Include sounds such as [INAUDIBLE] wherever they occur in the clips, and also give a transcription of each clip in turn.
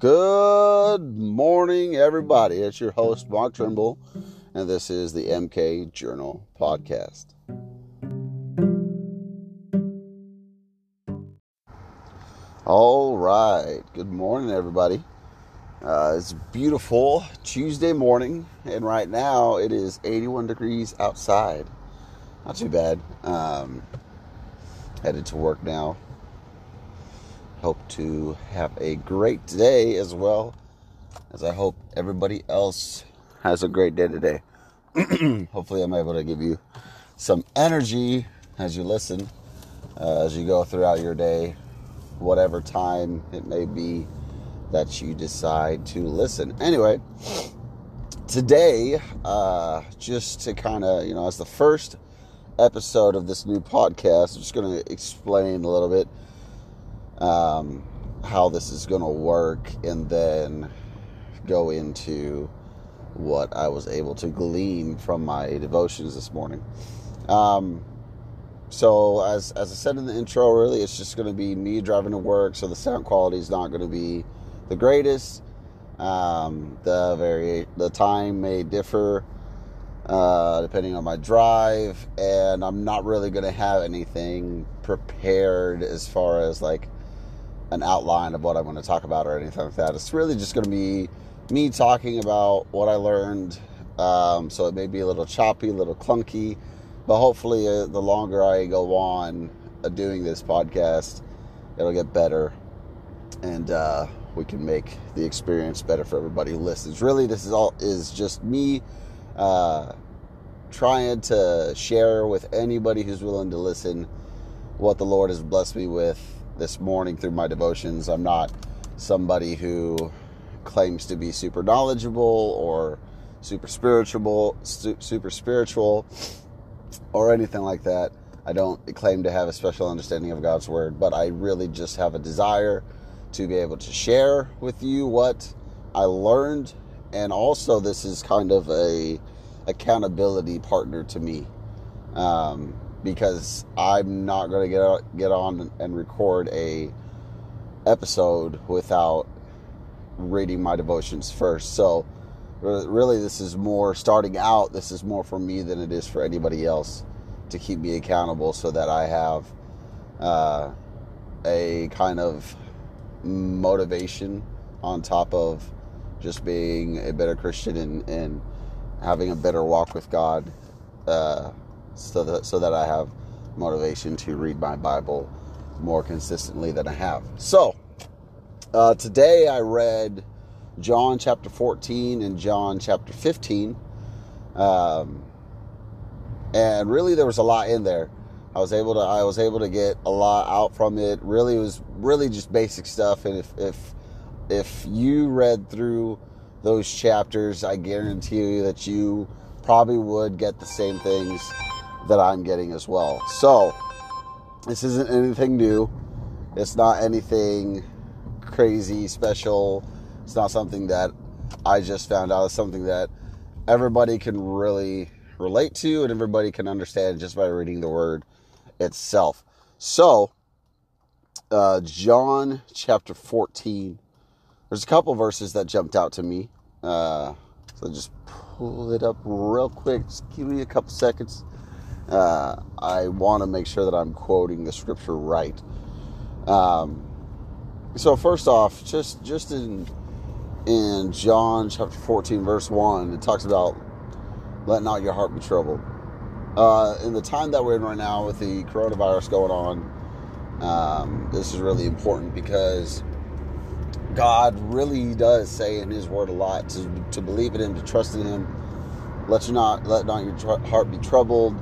Good morning, everybody. It's your host, Mark Trimble, and this is the MK Journal Podcast. All right. Good morning, everybody. Uh, it's beautiful Tuesday morning, and right now it is 81 degrees outside. Not too bad. Um, headed to work now. To have a great day as well as I hope everybody else has a great day today. [CLEARS THROAT] Hopefully, I'm able to give you some energy as you listen, uh, as you go throughout your day, whatever time it may be that you decide to listen. Anyway, today, uh, just to kind of, you know, as the first episode of this new podcast, I'm just going to explain a little bit um, how this is going to work and then go into what I was able to glean from my devotions this morning. Um, so as as I said in the intro, really, it's just going to be me driving to work, so the sound quality is not going to be the greatest. Um, the very the time may differ uh, depending on my drive, and I'm not really going to have anything prepared as far as like an outline of what I'm going to talk about or anything like that. It's really just going to be me talking about what I learned. Um, so it may be a little choppy, a little clunky, but hopefully, uh, the longer I go on uh, doing this podcast, it'll get better, and uh, we can make the experience better for everybody who listens. Really, this is all is just me uh, trying to share with anybody who's willing to listen what the Lord has blessed me with this morning through my devotions. I'm not somebody who claims to be super knowledgeable or super spiritual, super spiritual, or anything like that. I don't claim to have a special understanding of God's word, but I really just have a desire to be able to share with you what I learned, and also this is kind of a accountability partner to me. Um, because I'm not going to get get on and record a episode without reading my devotions first. So really this is more starting out this is more for me than it is for anybody else to keep me accountable so that I have uh, a kind of motivation on top of just being a better Christian and, and having a better walk with God uh, so that so that I have motivation to read my Bible more consistently than I have. So uh, today I read John chapter 14 and John chapter 15, um, and really there was a lot in there. I was able to I was able to get a lot out from it. Really, it was really just basic stuff. And if if if you read through those chapters, I guarantee you that you probably would get the same things that I'm getting as well. So, this isn't anything new. It's not anything crazy, special. It's not something that I just found out. It's something that everybody can really relate to and everybody can understand just by reading the word itself. So, uh, John chapter 14. There's a couple verses that jumped out to me. Uh, so just pull it up real quick. Just give me a couple seconds uh, I want to make sure that I'm quoting the scripture right. Um, so first off, just just in in John chapter 14, verse 1, it talks about let not your heart be troubled. Uh, in the time that we're in right now with the coronavirus going on, um, this is really important because God really does say in His Word a lot to, to believe in Him, to trust in Him. Let you not let not your tr- heart be troubled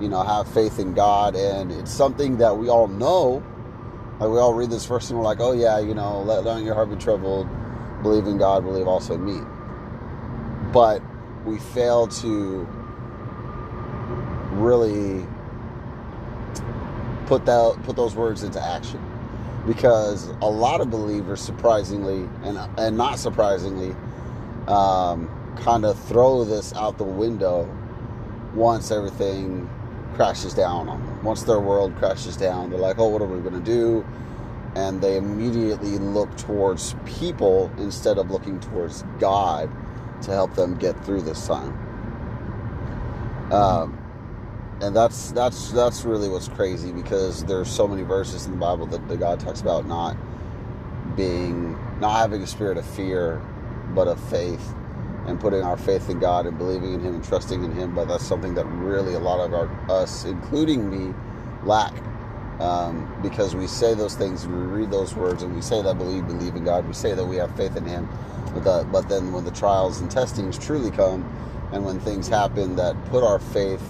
you know, have faith in God. And it's something that we all know. Like we all read this verse and we're like, oh yeah, you know, let not your heart be troubled. Believe in God, believe also in me. But we fail to really put that put those words into action because a lot of believers surprisingly and and not surprisingly um, kind of throw this out the window once everything crashes down on them. Once their world crashes down, they're like, oh, what are we going to do? and they immediately look towards people instead of looking towards God to help them get through this time. Um, and that's that's that's really what's crazy because there's so many verses in the Bible that, that God talks about not being not having a spirit of fear, but of faith, and putting our faith in God and believing in Him and trusting in Him. But that's something that really a lot of our us, including me, lack um, because we say those things and we read those words and we say that we believe in God, we say that we have faith in Him, but, the, but then when the trials and testings truly come, and when things happen that put our faith,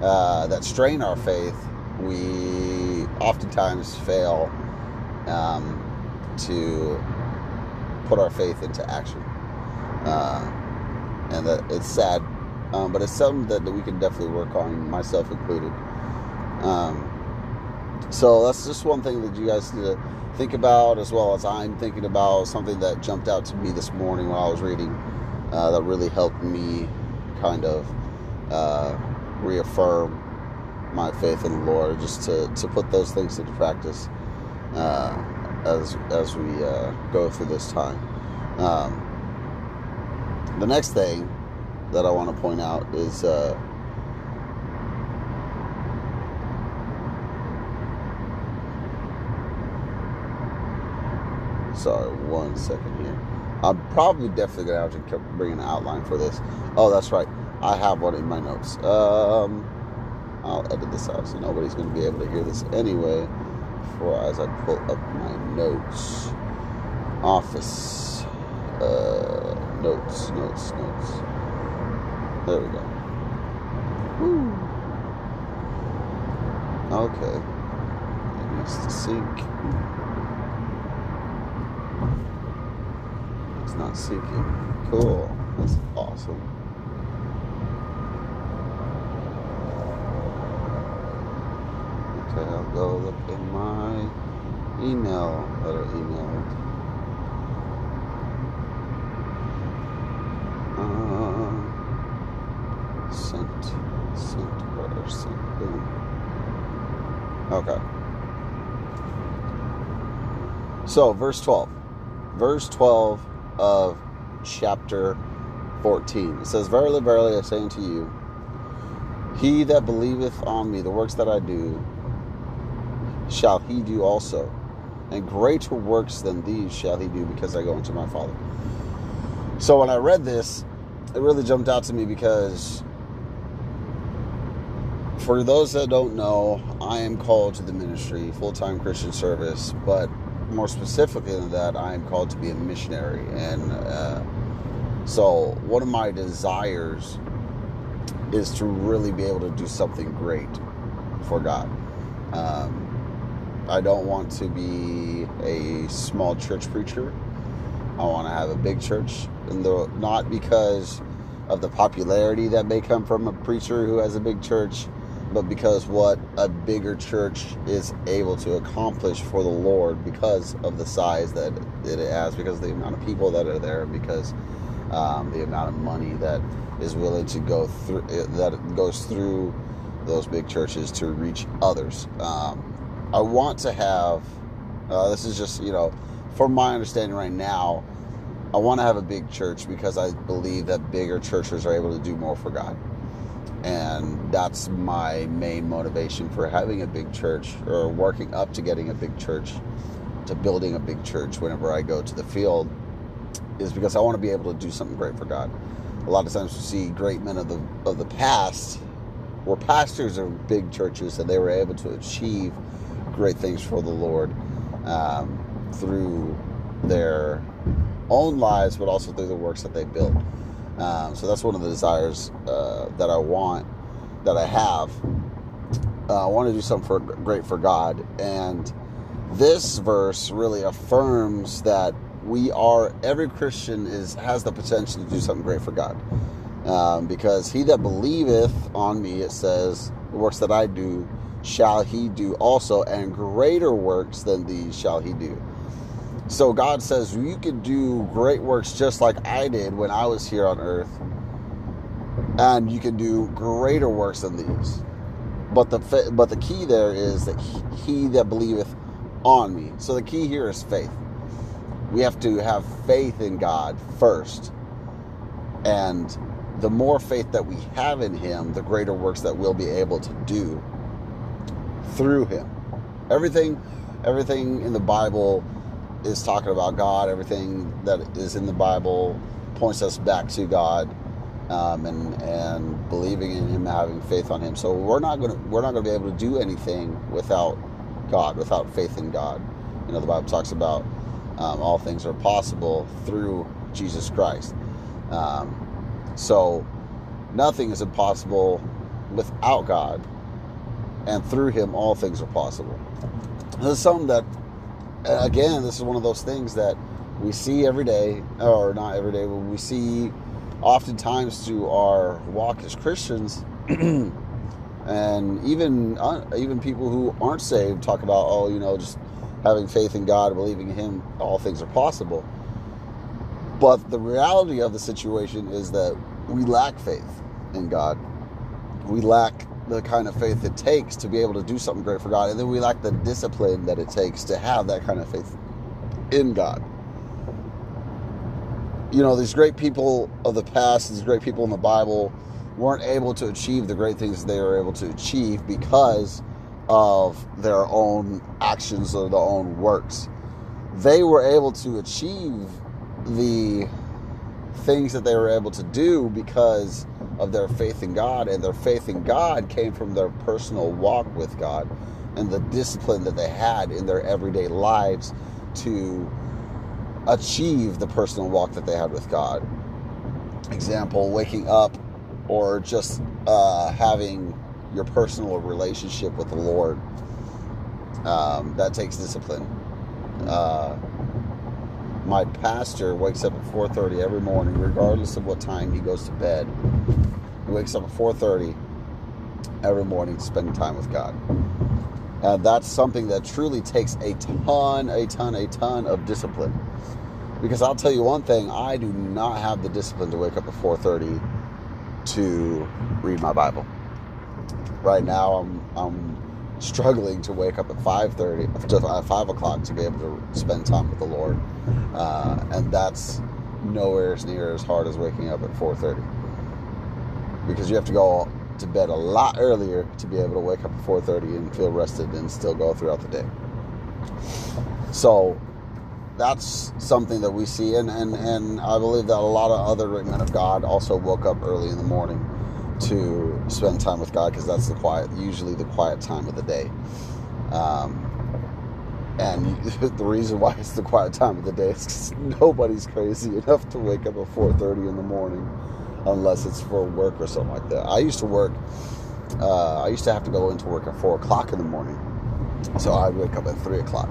uh, that strain our faith, we oftentimes fail um, to put our faith into action, uh, and that it's sad, um, but it's something that, that we can definitely work on, myself included. Um, so that's just one thing that you guys need to think about, as well as I'm thinking about something that jumped out to me this morning when I was reading uh, that really helped me kind of uh, reaffirm my faith in the Lord, just to, to put those things into practice uh, as as we uh, go through this time. Um, the next thing that I want to point out is uh, Sorry, one second here. I'm probably definitely gonna have to bring an outline for this. Oh, that's right. I have one in my notes. Um, I'll edit this out so nobody's gonna be able to hear this anyway. For as I pull up my notes, office uh, notes, notes, notes. There we go. Woo. Okay. Needs to sync. It's not syncing. Cool. That's awesome. Okay, I'll go look in my email that I emailed. Uh, sent, Okay. So, verse 12. Verse 12 of chapter 14. It says, Verily, verily, I say unto you, he that believeth on me, the works that I do, shall he do also. And greater works than these shall he do because I go unto my Father. So when I read this, it really jumped out to me because for those that don't know, I am called to the ministry, full time Christian service, but more specifically than that, I am called to be a missionary. And uh, so, one of my desires is to really be able to do something great for God. Um, I don't want to be a small church preacher. I want to have a big church, and the, not because of the popularity that may come from a preacher who has a big church, but because what a bigger church is able to accomplish for the Lord because of the size that it has, because of the amount of people that are there, because um, the amount of money that is willing to go through that goes through those big churches to reach others. Um, I want to have. Uh, this is just you know, from my understanding right now, I want to have a big church because I believe that bigger churches are able to do more for God and that's my main motivation for having a big church or working up to getting a big church to building a big church whenever I go to the field is because I want to be able to do something great for God. A lot of times we see great men of the of the past were pastors of big churches and they were able to achieve great things for the Lord um, through their own lives, but also through the works that they built. Um, so that's one of the desires uh, that I want, that I have. Uh, I want to do something for, great for God. And this verse really affirms that we are, every Christian is has the potential to do something great for God. Um, because he that believeth on me, it says, the works that I do, shall he do also, and greater works than these shall he do. So God says you can do great works just like I did when I was here on earth. And you can do greater works than these. But the but the key there is that he, that believeth on me. So the key here is faith. We have to have faith in God first. And the more faith that we have in Him, the greater works that we'll be able to do through Him. Everything, everything in the Bible is talking about God. Everything that is in the Bible points us back to God, um, and and believing in Him, having faith on Him. So we're not gonna we're not gonna be able to do anything without God, without faith in God. You know, the Bible talks about um, all things are possible through Jesus Christ. Um, so nothing is impossible without God, and through Him, all things are possible. This is something that, again, this is one of those things that we see every day, or not every day, but we see oftentimes through our walk as Christians. [CLEARS THROAT] and even uh, even people who aren't saved talk about oh you know just having faith in God believing in him all things are possible but the reality of the situation is that we lack faith in God we lack the kind of faith it takes to be able to do something great for God and then we lack the discipline that it takes to have that kind of faith in God you know these great people of the past these great people in the Bible weren't able to achieve the great things they were able to achieve because of their own actions or their own works. They were able to achieve the things that they were able to do because of their faith in God, and their faith in God came from their personal walk with God and the discipline that they had in their everyday lives to achieve the personal walk that they had with God. Example, waking up or just uh, having your personal relationship with the Lord. Um, that takes discipline. Uh, my pastor wakes up at 4:30 every morning, regardless of what time he goes to bed. He wakes up at 4:30 every morning, spending time with God. And that's something that truly takes a ton, a ton, a ton of discipline. Because I'll tell you one thing, I do not have the discipline to wake up at 4:30 to read my Bible. Right now, I'm I'm struggling to wake up at 5:30, just at 5 o'clock to be able to spend time with the Lord, uh, and that's nowhere as near as hard as waking up at 4:30 because you have to go to bed a lot earlier to be able to wake up at 4:30 and feel rested and still go throughout the day. So that's something that we see, and, and, and I believe that a lot of other men of God also woke up early in the morning to spend time with God because that's the quiet, usually the quiet time of the day. Um, and [LAUGHS] the reason why it's the quiet time of the day is because [LAUGHS] nobody's crazy enough to wake up at 4:30 in the morning, unless it's for work or something like that. I used to work. Uh, I used to have to go into work at four o'clock in the morning, so I'd wake up at three o'clock.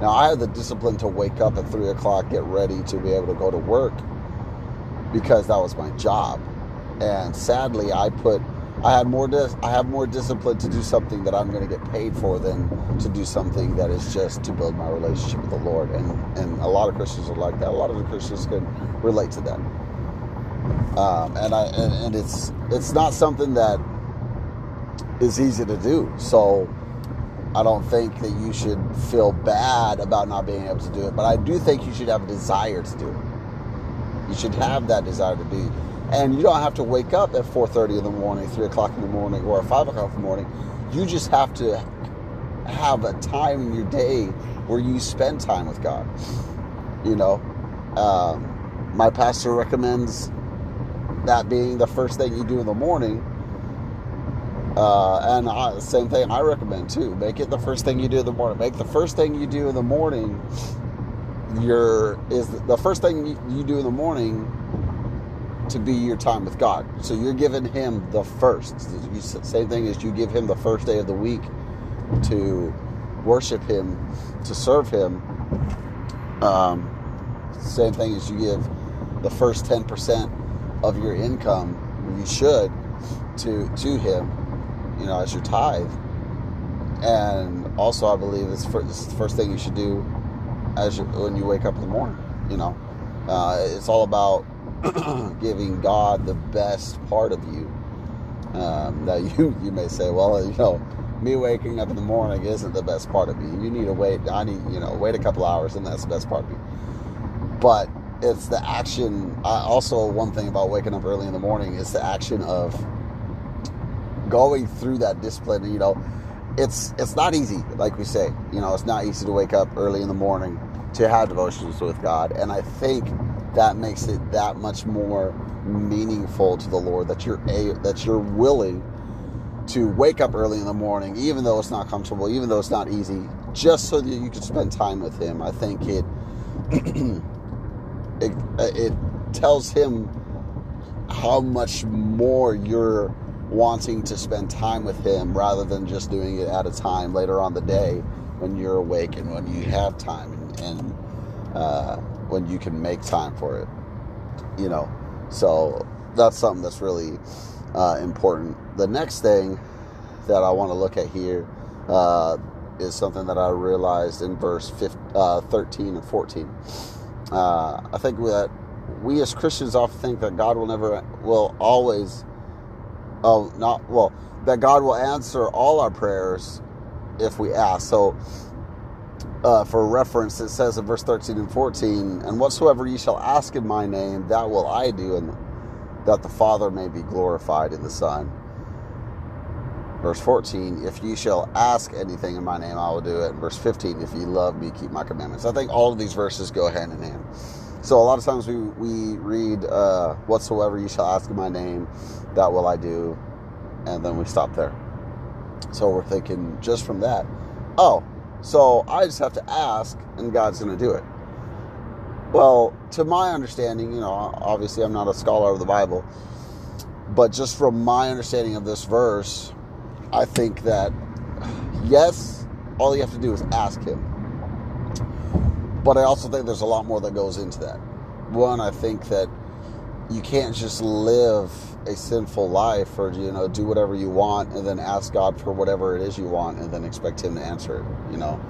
Now, I have the discipline to wake up at 3 o'clock, get ready to be able to go to work because that was my job. And sadly, I put, I had more, dis- I have more discipline to do something that I'm going to get paid for than to do something that is just to build my relationship with the Lord. And, and a lot of Christians are like that. A lot of the Christians can relate to that. Um, and I, and, and it's, it's not something that is easy to do. So, I don't think that you should feel bad about not being able to do it, but I do think you should have a desire to do it. You should have that desire to be, and you don't have to wake up at 4:30 in the morning, 3 o'clock in the morning, or 5 o'clock in the morning. You just have to have a time in your day where you spend time with God. You know, um, my pastor recommends that being the first thing you do in the morning uh, and I, same thing I recommend too. Make it the first thing you do in the morning. Make the first thing you do in the morning your is the first thing you do in the morning to be your time with God. So you're giving Him the first. Same thing as you give Him the first day of the week to worship Him, to serve Him. Um, same thing as you give the first ten percent of your income. You should to to Him you know, as your tithe. And also, I believe it's, for, it's the first thing you should do as you, when you wake up in the morning. You know, uh, it's all about [CLEARS THROAT] giving God the best part of you. Um, now, [LAUGHS] you you may say, well, you know, me waking up in the morning isn't the best part of me. You need to wait. I need you know wait a couple hours, and that's the best part of me. But it's the action. I, also, one thing about waking up early in the morning is the action of going through that discipline. You know, it's it's not easy, like we say. You know, it's not easy to wake up early in the morning to have devotions with God, and I think that makes it that much more meaningful to the Lord that you're a that you're willing to wake up early in the morning, even though it's not comfortable, even though it's not easy, just so that you can spend time with Him. I think it [CLEARS THROAT] it, it tells Him how much more you're wanting to spend time with Him rather than just doing it at a time later on the day when you're awake and when you have time and, and uh, when you can make time for it. You know, so that's something that's really uh, important. The next thing that I want to look at here uh, is something that I realized in verse 15, uh, 13 and 14. Uh, I think that we as Christians often think that God will never, will always, oh, not, well, that God will answer all our prayers if we ask. So, uh, for reference, it says in verse 13 and 14, and whatsoever ye shall ask in my name, that will I do, and that the Father may be glorified in the Son. Verse 14, if ye shall ask anything in my name, I will do it. And verse 15, if ye love me, keep my commandments. I think all of these verses go hand in hand. So a lot of times we, we read, uh, whatsoever ye shall ask in my name, that will I do. And then we stop there. So we're thinking just from that, oh, so I just have to ask and God's going to do it. Well, to my understanding, you know, obviously I'm not a scholar of the Bible, but just from my understanding of this verse, I think that yes, all you have to do is ask Him. But I also think there's a lot more that goes into that. One, I think that you can't just live a sinful life or you know do whatever you want and then ask God for whatever it is you want and then expect Him to answer it. You know,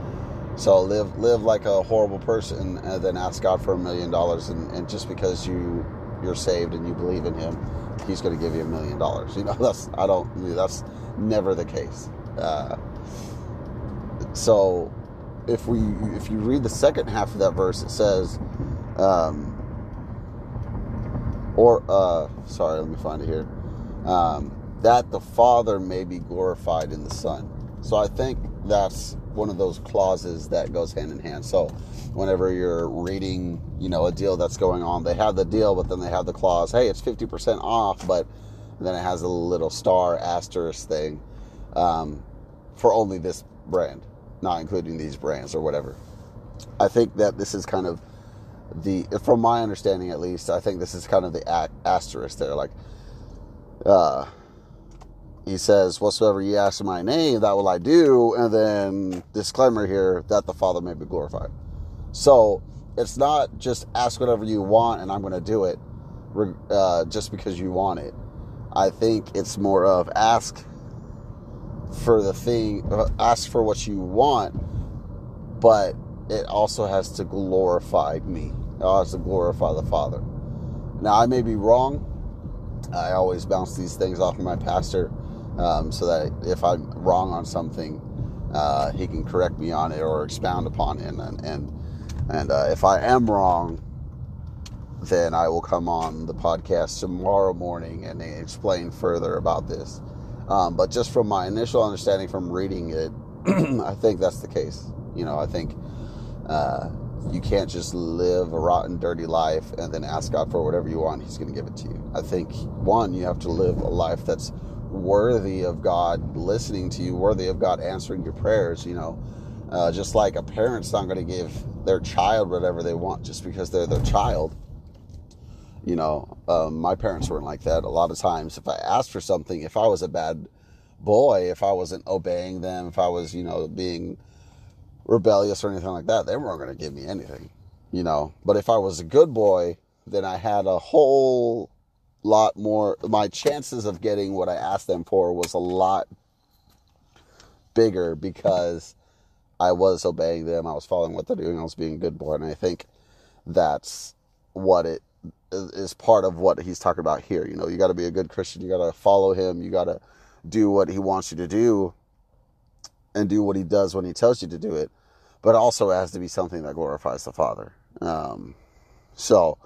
so live live like a horrible person and then ask God for a million dollars and, just because you you're saved and you believe in Him, He's going to give you a million dollars. You know [LAUGHS] that's I don't that's never the case. Uh, so if we if you read the second half of that verse, it says. Um, or uh, sorry, let me find it here. Um, that the Father may be glorified in the Son. So I think that's one of those clauses that goes hand in hand. So whenever you're reading, you know, a deal that's going on, they have the deal, but then they have the clause, hey, it's 50% off, but then it has a little star asterisk thing um, for only this brand, not including these brands or whatever. I think that this is kind of the, from my understanding at least, I think this is kind of the asterisk there. Like, uh, he says, Whatsoever ye ask in my name, that will I do. And then, disclaimer here, that the Father may be glorified. So, it's not just ask whatever you want and I'm going to do it uh, just because you want it. I think it's more of ask for the thing, uh, ask for what you want, but it also has to glorify me. It has to glorify the Father. Now, I may be wrong. I always bounce these things off of my pastor um, so that if I'm wrong on something, uh, he can correct me on it or expound upon it. And and, and uh, if I am wrong, then I will come on the podcast tomorrow morning and explain further about this. Um, but just from my initial understanding from reading it, [CLEARS THROAT] I think that's the case. You know, I think uh, you can't just live a rotten, dirty life and then ask God for whatever you want. He's going to give it to you. I think, one, you have to live a life that's worthy of God listening to you, worthy of God answering your prayers, you know. Uh, just like a parent's not going to give their child whatever they want just because they're their child. You know, um, my parents weren't like that. A lot of times, if I asked for something, if I was a bad boy, if I wasn't obeying them, if I was, you know, being rebellious or anything like that, they weren't going to give me anything, you know. But if I was a good boy, then I had a whole lot more. My chances of getting what I asked them for was a lot bigger because I was obeying them. I was following what they're doing. I was being a good boy, and I think that's what it is part of what he's talking about here. You know, you got to be a good Christian. You got to follow him. You got to do what he wants you to do and do what he does when he tells you to do it, but also it has to be something that glorifies the Father. Um, so,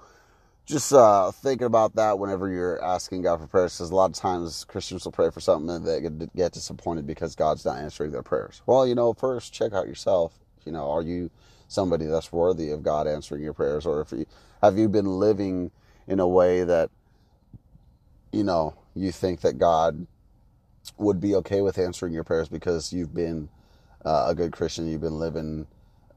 just uh, thinking about that whenever you're asking God for prayers, because a lot of times Christians will pray for something and they get disappointed because God's not answering their prayers. Well, you know, first check out yourself. You know, are you somebody that's worthy of God answering your prayers, or if you have you been living in a way that you know you think that God would be okay with answering your prayers because you've been uh, a good Christian, you've been living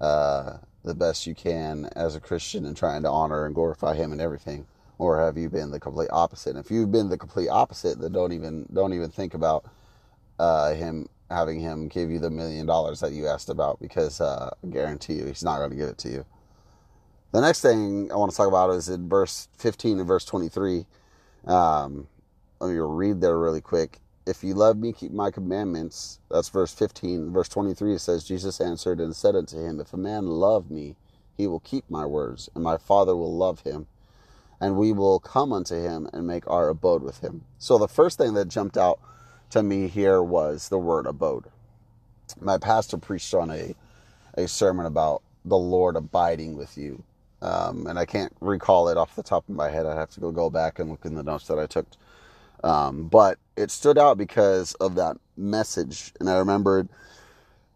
uh, the best you can as a Christian and trying to honor and glorify Him and everything, or have you been the complete opposite? And if you've been the complete opposite, then don't even don't even think about uh, Him having Him give you the million dollars that you asked about because uh, I guarantee you He's not going to give it to you. The next thing I want to talk about is in verse 15 and verse 23. Um, let me read there really quick. If you love me, keep my commandments. That's verse 15. Verse 23 it says, Jesus answered and said unto him, If a man love me, he will keep my words, and my Father will love him, and we will come unto him and make our abode with him. So the first thing that jumped out to me here was the word abode. My pastor preached on a, a sermon about the Lord abiding with you. Um, and I can't recall it off the top of my head. I'd have to go, go back and look in the notes that I took. Um, but it stood out because of that message. And I remembered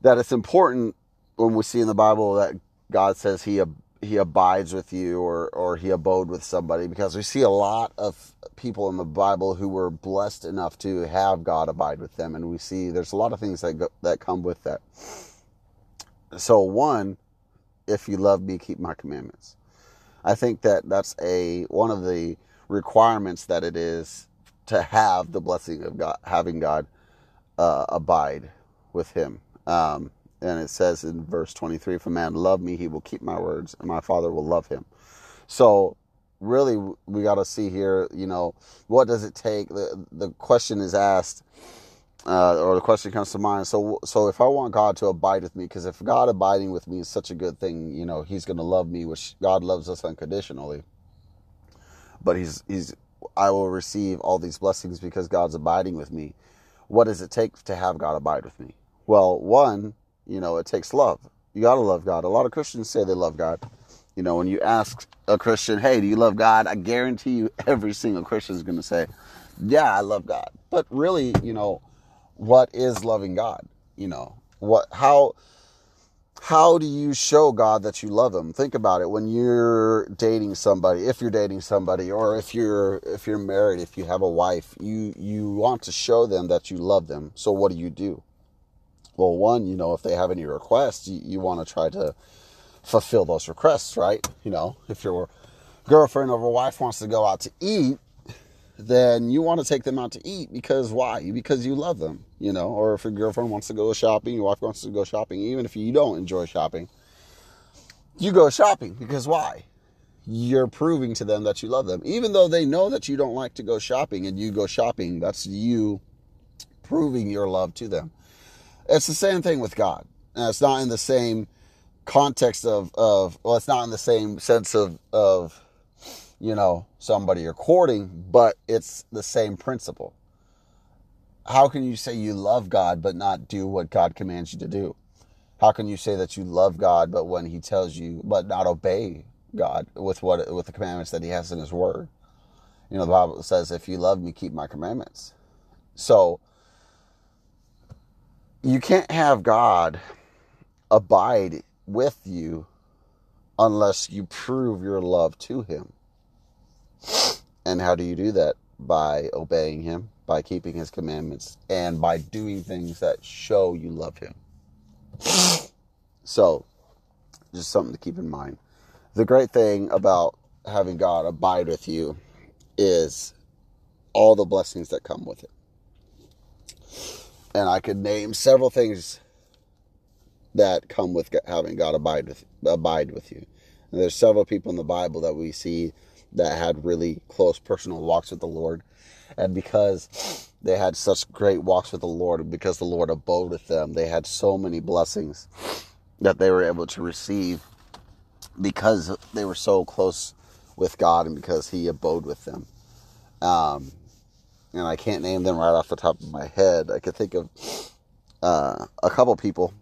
that it's important when we see in the Bible that God says he, he abides with you or, or he abode with somebody because we see a lot of people in the Bible who were blessed enough to have God abide with them. And we see there's a lot of things that go, that come with that. So one, if you love me, keep my commandments. I think that that's a one of the requirements that it is to have the blessing of God, having God uh, abide with Him. Um, and it says in verse 23 if a man love me he will keep my words and my father will love him so really we got to see here you know what does it take the, the question is asked uh, or the question comes to mind. So, so if I want God to abide with me, because if God abiding with me is such a good thing, you know, He's going to love me, which God loves us unconditionally. But He's He's I will receive all these blessings because God's abiding with me. What does it take to have God abide with me? Well, one, you know, it takes love. You got to love God. A lot of Christians say they love God. You know, when you ask a Christian, "Hey, do you love God?" I guarantee you, [LAUGHS] every single Christian is going to say, "Yeah, I love God." But really, you know what is loving God? You know, what how how do you show God that you love him? Think about it when you're dating somebody, if you're dating somebody or if you're if you're married, if you have a wife, you you want to show them that you love them. So what do you do? Well, one, you know, if they have any requests, you, you want to try to fulfill those requests, right? You know, if your girlfriend or wife wants to go out to eat, then you want to take them out to eat because why? Because you love them, you know. Or if your girlfriend wants to go shopping, your wife wants to go shopping, even if you don't enjoy shopping, you go shopping because why? You're proving to them that you love them, even though they know that you don't like to go shopping, and you go shopping. That's you proving your love to them. It's the same thing with God. And it's not in the same context of of well, it's not in the same sense of of you know, somebody you're courting, but it's the same principle. How can you say you love God but not do what God commands you to do? How can you say that you love God but when he tells you but not obey God with what with the commandments that he has in his word? You know, the Bible says if you love me, keep my commandments. So you can't have God abide with you unless you prove your love to him. And how do you do that? By obeying Him, by keeping His commandments, and by doing things that show you love Him. So, just something to keep in mind. The great thing about having God abide with you is all the blessings that come with it. And I could name several things that come with having God abide with abide with you. And there's several people in the Bible that we see that had really close personal walks with the Lord. And because they had such great walks with the Lord, and because the Lord abode with them, they had so many blessings that they were able to receive because they were so close with God and because He abode with them. Um, and I can't name them right off the top of my head. I could think of uh, a couple people.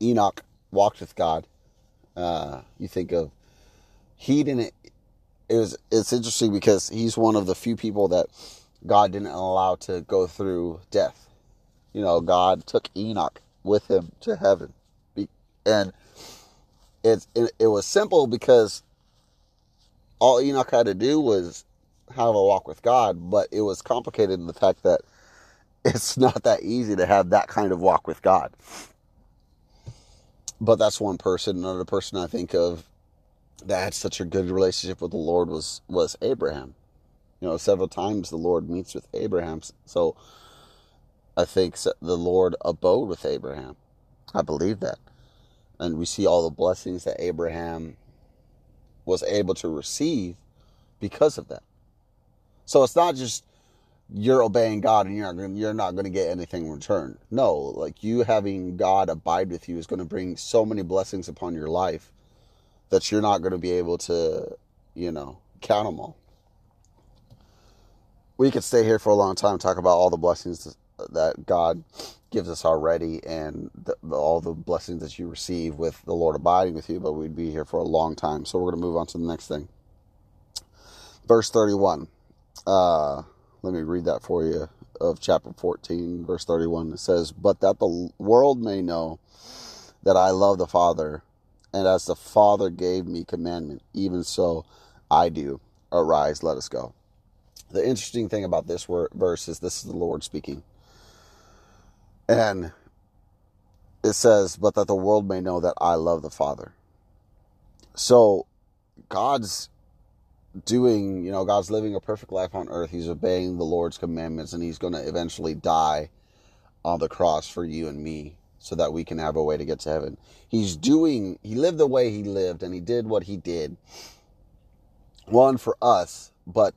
Enoch walked with God. Uh, you think of he didn't. It was it's interesting because he's one of the few people that God didn't allow to go through death. You know, God took Enoch with him to heaven, and it it, it was simple because all Enoch had to do was have a walk with God, but it was complicated in the fact that [LAUGHS] it's not that easy to have that kind of walk with God. But that's one person. Another person I think of that had such a good relationship with the Lord was was Abraham. You know, several times the Lord meets with Abraham. So I think the Lord abode with Abraham. I believe that. And we see all the blessings that Abraham was able to receive because of that. So it's not just you're obeying God and you're not you're not going to get anything in return. No, like you having God abide with you is going to bring so many blessings upon your life that you're not going to be able to, you know, count them all. We could stay here for a long time talk about all the blessings that God gives us already and the, the, all the blessings that you receive with the Lord abiding with you, but we'd be here for a long time. So we're going to move on to the next thing. Verse 31. Uh, let me read that for you of chapter 14, verse 31. It says, But that the world may know that I love the Father, and as the Father gave me commandment, even so I do. Arise, let us go. The interesting thing about this verse is this is the Lord speaking. And it says, But that the world may know that I love the Father. So God's doing, you know, God's living a perfect life on earth. He's obeying the Lord's commandments and he's going to eventually die on the cross for you and me so that we can have a way to get to heaven. He's doing, he lived the way he lived and he did what he did. One for us, but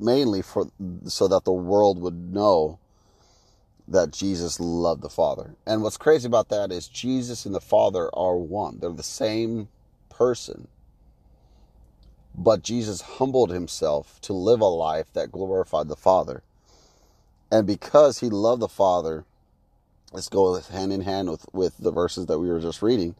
mainly for so that the world would know that Jesus loved the Father. And what's crazy about that is Jesus and the Father are one. They're the same person. But Jesus humbled himself to live a life that glorified the Father. And because he loved the Father, let's go hand in hand with, with the verses that we were just reading.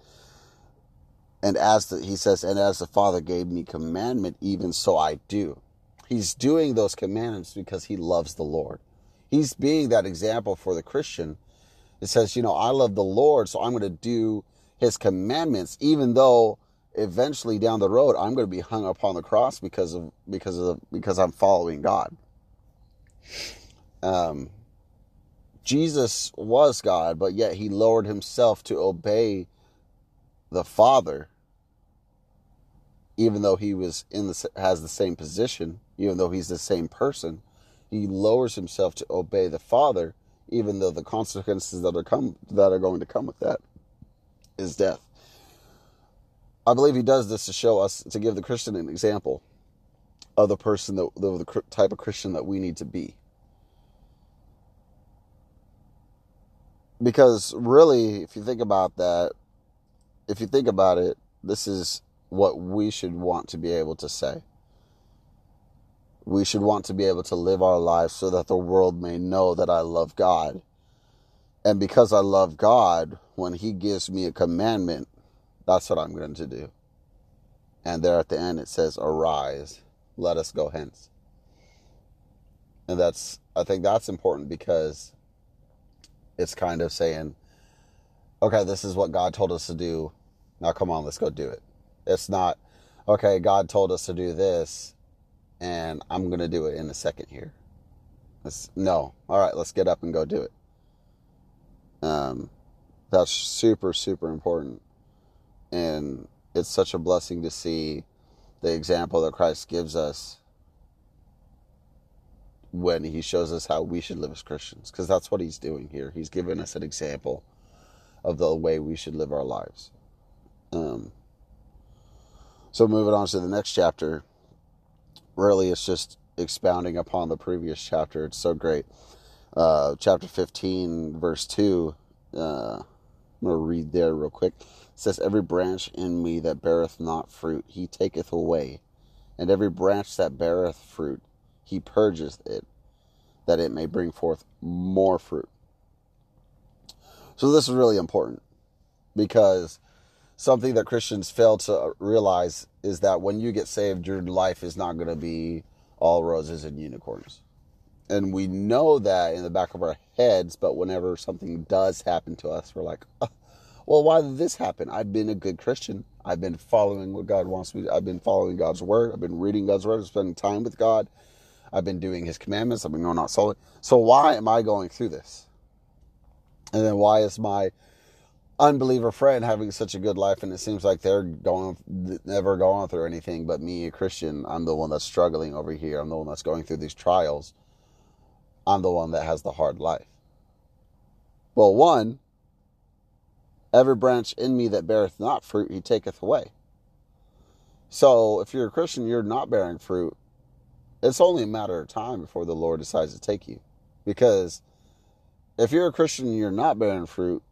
And as the, he says, and as the Father gave me commandment, even so I do. He's doing those commandments because he loves the Lord. He's being that example for the Christian. It says, you know, I love the Lord, so I'm going to do his commandments, even though eventually down the road I'm going to be hung upon the cross because of because of because I'm following God. Um, Jesus was God, but yet he lowered himself to obey the Father, even though he was in the has the same position, even though he's the same person. He lowers himself to obey the Father, even though the consequences that are come that are going to come with that is death. I believe he does this to show us, to give the Christian an example of the person that, the, the type of Christian that we need to be. Because really, if you think about that, if you think about it, this is what we should want to be able to say. We should want to be able to live our lives so that the world may know that I love God. And because I love God, when He gives me a commandment, that's what I'm going to do. And there at the end it says, Arise, let us go hence. And that's, I think that's important because it's kind of saying, okay, this is what God told us to do. Now come on, let's go do it. It's not, okay, God told us to do this and I'm going to do it in a second here. No. All right, let's get up and go do it. Um, that's super, super important. And it's such a blessing to see the example that Christ gives us when he shows us how we should live as Christians, because that's what he's doing here. He's giving us an example of the way we should live our lives. Um, so, moving on to the next chapter, really it's just expounding upon the previous chapter. It's so great. Uh, chapter 15, verse 2. Uh, I'm going to read there real quick. It says, Every branch in me that beareth not fruit, he taketh away. And every branch that beareth fruit, he purges it, that it may bring forth more fruit. So this is really important because something that Christians fail to realize is that when you get saved, your life is not going to be all roses and unicorns. And we know that in the back of our heads, but whenever something does happen to us, we're like, oh, well, why did this happen? I've been a good Christian. I've been following what God wants me to. I've been following God's word. I've been reading God's word, I've spending time with God. I've been doing his commandments. I've been going out solid. So why am I going through this? And then why is my unbeliever friend having such a good life? And it seems like they're going never going through anything but me a christian. I'm the one that's struggling over here. I'm the one that's going through these trials. I'm the one that has the hard life. Well one every branch in me that beareth not fruit he taketh away. So if you're a christian you're not bearing fruit it's only a matter of time before the lord decides to take you because if you're a christian and you're not bearing fruit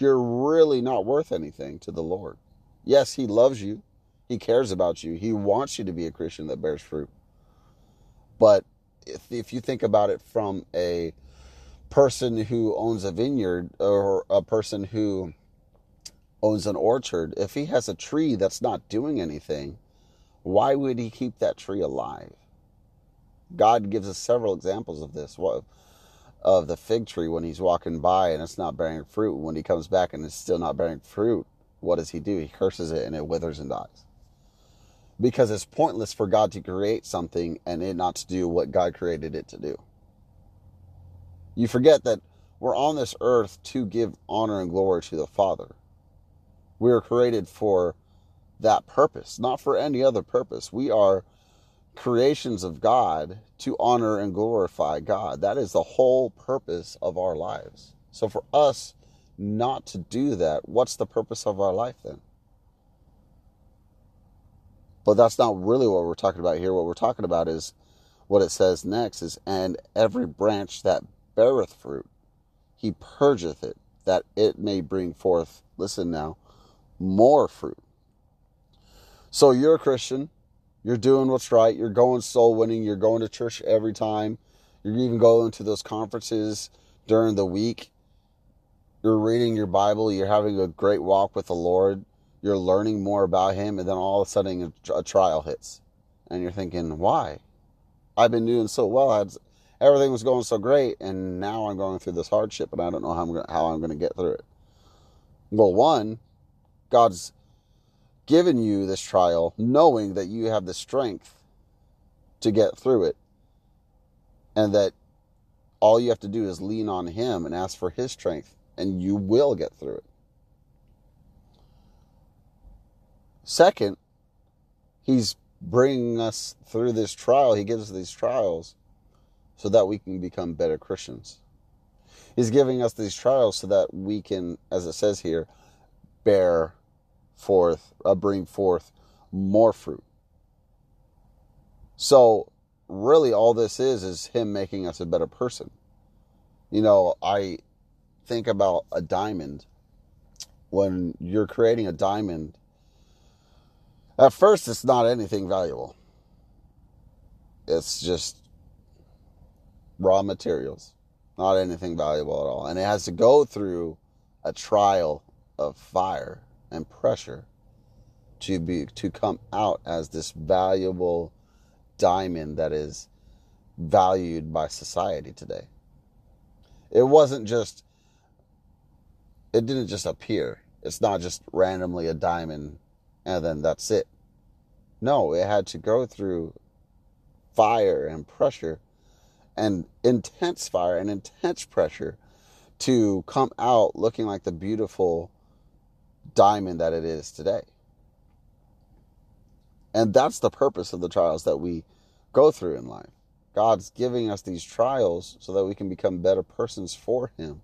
you're really not worth anything to the Lord. Yes, He loves you, He cares about you, He wants you to be a Christian that bears fruit. But if, if you think about it from a person who owns a vineyard or a person who owns an orchard, if he has a tree that's not doing anything, why would he keep that tree alive? God gives us several examples of this. What of the fig tree when he's walking by and it's not bearing fruit. When he comes back and it's still not bearing fruit, what does he do? He curses it and it withers and dies. Because it's pointless for God to create something and it not to do what God created it to do. You forget that we're on this earth to give honor and glory to the Father. We are created for that purpose, not for any other purpose. We are creations of God to honor and glorify God. That is the whole purpose of our lives. So for us not to do that, what's the purpose of our life then? But that's not really what we're talking about here. What we're talking about is what it says next is, and every branch that beareth fruit, he purgeth it, that it may bring forth, listen now, more fruit. So you're a Christian, you're doing what's right. You're going soul winning. You're going to church every time. You're even going to those conferences during the week. You're reading your Bible. You're having a great walk with the Lord. You're learning more about Him. And then all of a sudden, a trial hits. And you're thinking, why? I've been doing so well. Had, everything was going so great. And now I'm going through this hardship and I don't know how I'm, how I'm going to get through it. Well, one, God's given you this trial knowing that you have the strength to get through it and that all you have to do is lean on him and ask for his strength and you will get through it. Second, he's bringing us through this trial. He gives us these trials so that we can become better Christians. He's giving us these trials so that we can, as it says here, bear forth, uh, bring forth more fruit. So, really, all this is is Him making us a better person. You know, I think about a diamond. When you're creating a diamond, at first, it's not anything valuable. It's just raw materials, not anything valuable at all. And it has to go through a trial of fire and pressure to be to come out as this valuable diamond that is valued by society today. It wasn't just it didn't just appear. It's not just randomly a diamond and then that's it. No, it had to go through fire and pressure and intense fire and intense pressure to come out looking like the beautiful diamond that it is today. And that's the purpose of the trials that we go through in life. God's giving us these trials so that we can become better persons for Him.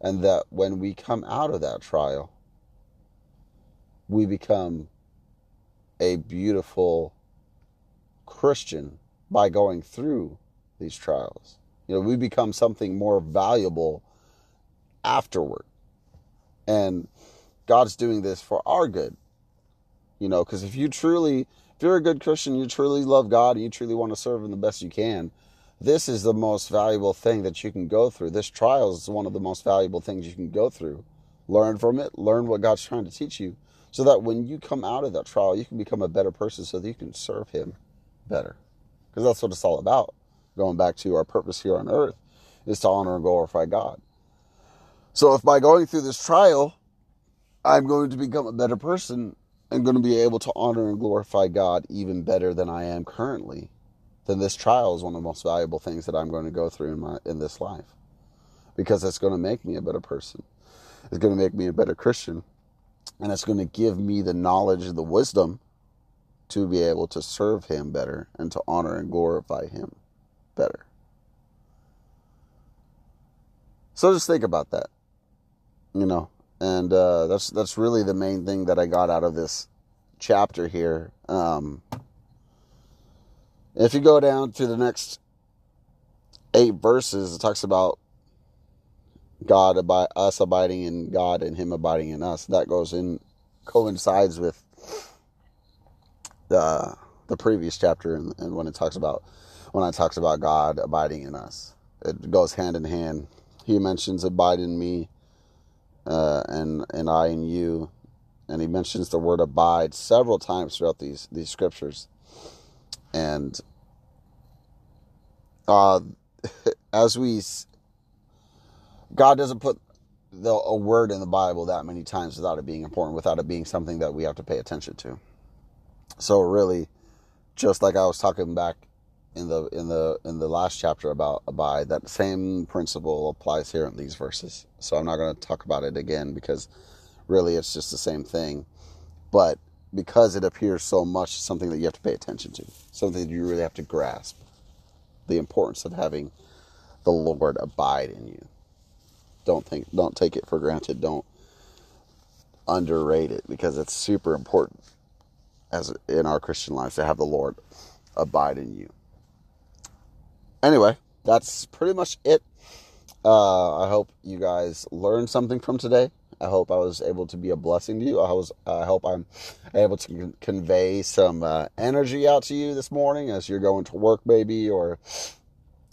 And that when we come out of that trial, we become a beautiful Christian by going through these trials. You know, we become something more valuable afterward. And God's doing this for our good. You know, because if you truly, if you're a good Christian, you truly love God and you truly want to serve Him the best you can, this is the most valuable thing that you can go through. This trial is one of the most valuable things you can go through. Learn from it, learn what God's trying to teach you, so that when you come out of that trial, you can become a better person so that you can serve Him better. Because that's what it's all about. Going back to our purpose here on earth is to honor and glorify God. So if by going through this trial, I'm going to become a better person and going to be able to honor and glorify God even better than I am currently, then this trial is one of the most valuable things that I'm going to go through in my in this life. Because it's going to make me a better person. It's going to make me a better Christian. And it's going to give me the knowledge and the wisdom to be able to serve him better and to honor and glorify him better. So just think about that. You know, and uh, that's that's really the main thing that I got out of this chapter here. Um, if you go down to the next eight verses, it talks about God about us abiding in God and Him abiding in us. That goes in coincides with the the previous chapter and, and when it talks about when it talks about God abiding in us. It goes hand in hand. He mentions abide in me uh, and and I and you, and he mentions the word abide several times throughout these these scriptures, and uh, [LAUGHS] as we God doesn't put the, a word in the Bible that many times without it being important, without it being something that we have to pay attention to. So really, just like I was talking back in the in the in the last chapter about abide, that same principle applies here in these verses. So I'm not going to talk about it again because really it's just the same thing. But because it appears so much, something that you have to pay attention to, something that you really have to grasp the importance of having the Lord abide in you. Don't think don't take it for granted. Don't underrate it because it's super important as in our Christian lives to have the Lord abide in you. Anyway, that's pretty much it. Uh, I hope you guys learned something from today. I hope I was able to be a blessing to you. I was. I hope I'm able to convey some uh, energy out to you this morning as you're going to work, maybe, or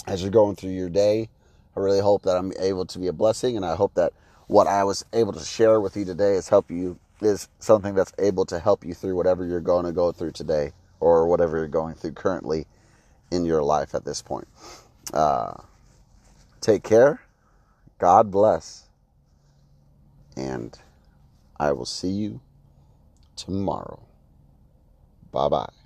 as you're going through your day. I really hope that I'm able to be a blessing, and I hope that what I was able to share with you today is help you is something that's able to help you through whatever you're going to go through today or whatever you're going through currently in your life at this point. Uh, take care. God bless. And I will see you tomorrow. Bye bye.